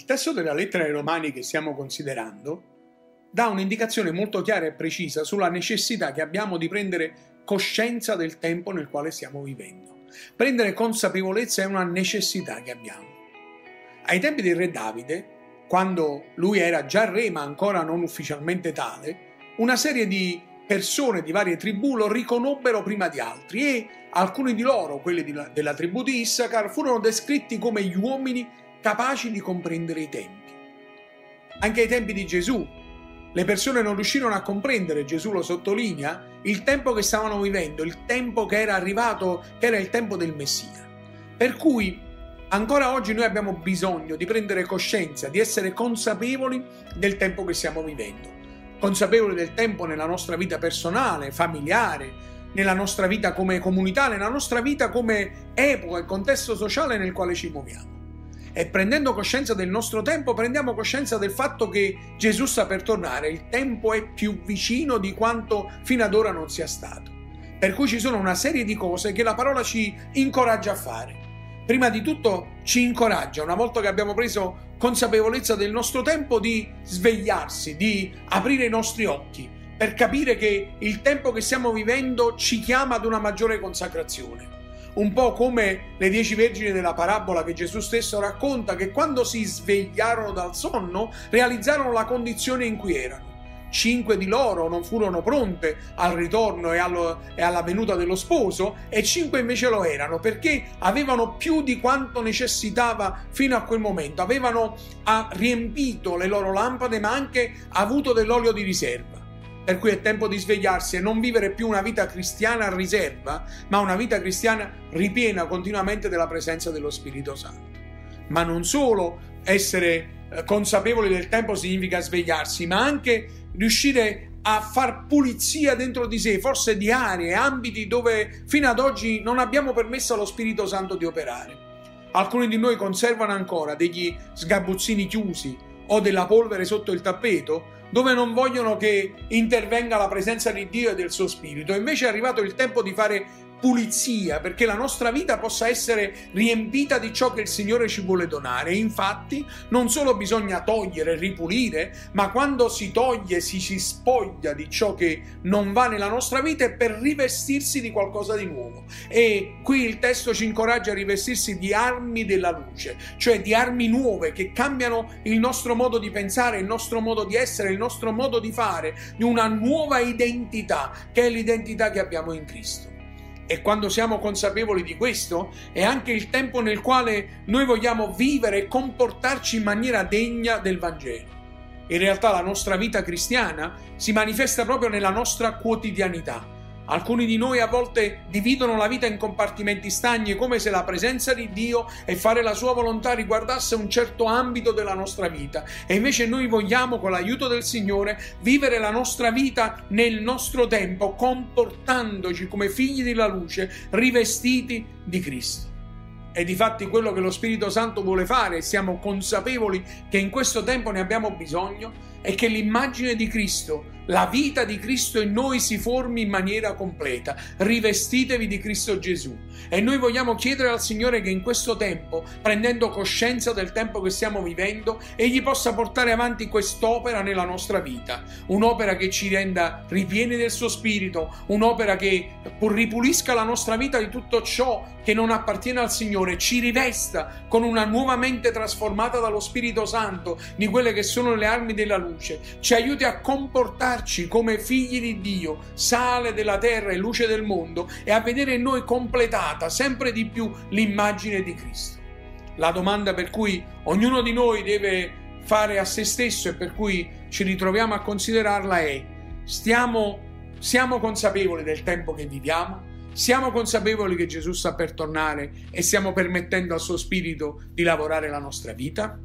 Il testo della lettera ai Romani che stiamo considerando dà un'indicazione molto chiara e precisa sulla necessità che abbiamo di prendere coscienza del tempo nel quale stiamo vivendo. Prendere consapevolezza è una necessità che abbiamo. Ai tempi del re Davide, quando lui era già re ma ancora non ufficialmente tale, una serie di persone di varie tribù lo riconobbero prima di altri e alcuni di loro, quelli della tribù di Issachar, furono descritti come gli uomini capaci di comprendere i tempi. Anche ai tempi di Gesù, le persone non riuscirono a comprendere, Gesù lo sottolinea, il tempo che stavano vivendo, il tempo che era arrivato, che era il tempo del Messia. Per cui ancora oggi noi abbiamo bisogno di prendere coscienza, di essere consapevoli del tempo che stiamo vivendo, consapevoli del tempo nella nostra vita personale, familiare, nella nostra vita come comunità, nella nostra vita come epoca e contesto sociale nel quale ci muoviamo. E prendendo coscienza del nostro tempo, prendiamo coscienza del fatto che Gesù sta per tornare, il tempo è più vicino di quanto fino ad ora non sia stato. Per cui ci sono una serie di cose che la parola ci incoraggia a fare. Prima di tutto ci incoraggia, una volta che abbiamo preso consapevolezza del nostro tempo, di svegliarsi, di aprire i nostri occhi, per capire che il tempo che stiamo vivendo ci chiama ad una maggiore consacrazione un po' come le dieci vergini della parabola che Gesù stesso racconta, che quando si svegliarono dal sonno realizzarono la condizione in cui erano. Cinque di loro non furono pronte al ritorno e, allo, e, alla venuta dello sposo e cinque invece lo erano perché avevano più di quanto necessitava fino a quel momento, avevano riempito le loro lampade ma anche avuto dell'olio di riserva. Per cui è tempo di svegliarsi e non vivere più una vita cristiana a riserva, ma una vita cristiana ripiena continuamente della presenza dello Spirito Santo. Ma non solo essere eh, consapevoli del tempo significa svegliarsi, ma anche riuscire a far pulizia dentro di sé, forse di aree, ambiti dove fino ad oggi non abbiamo permesso allo Spirito Santo di operare. Alcuni di noi conservano ancora degli sgabuzzini chiusi o della polvere sotto il tappeto dove non vogliono che intervenga la presenza di Dio e del suo Spirito. Invece è arrivato il tempo di fare pulizia perché la nostra vita possa essere riempita di ciò che il Signore ci vuole donare. infatti non solo bisogna togliere, ripulire, ma quando si toglie, si si spoglia di ciò che non va nella nostra vita è per rivestirsi di qualcosa di nuovo. E qui il testo ci incoraggia a rivestirsi di armi della luce, cioè di armi nuove che cambiano il nostro modo di pensare, il nostro modo di essere, il nostro modo di fare, di una nuova identità che è l'identità che abbiamo in Cristo. E quando siamo consapevoli di questo, è anche il tempo nel quale noi vogliamo vivere e comportarci in maniera degna del Vangelo. In realtà la nostra vita cristiana si manifesta proprio nella nostra quotidianità Alcuni di noi a volte dividono la vita in compartimenti stagni come se la presenza di Dio e fare la sua volontà riguardasse un certo ambito della nostra vita e invece noi vogliamo con l'aiuto del Signore vivere la nostra vita nel nostro tempo comportandoci come figli della luce rivestiti di Cristo. E di fatti quello che lo Spirito Santo vuole fare, siamo consapevoli che in questo tempo ne abbiamo bisogno, è che l'immagine di Cristo la vita di Cristo in noi si formi in maniera completa. Rivestitevi di Cristo Gesù. E noi vogliamo chiedere al Signore che in questo tempo, prendendo coscienza del tempo che stiamo vivendo, Egli possa portare avanti quest'opera nella nostra vita. Un'opera che ci renda ripieni del suo spirito, un'opera che ripulisca la nostra vita di tutto ciò che non appartiene al Signore, ci rivesta con una nuova mente trasformata dallo Spirito Santo di quelle che sono le armi della luce, ci aiuti a comportarci come figli di Dio, sale della terra e luce del mondo e a vedere in noi completata sempre di più l'immagine di Cristo. La domanda per cui ognuno di noi deve fare a se stesso e per cui ci ritroviamo a considerarla è stiamo, siamo consapevoli del tempo che viviamo? Siamo consapevoli che Gesù sta per tornare e stiamo permettendo al suo Spirito di lavorare la nostra vita?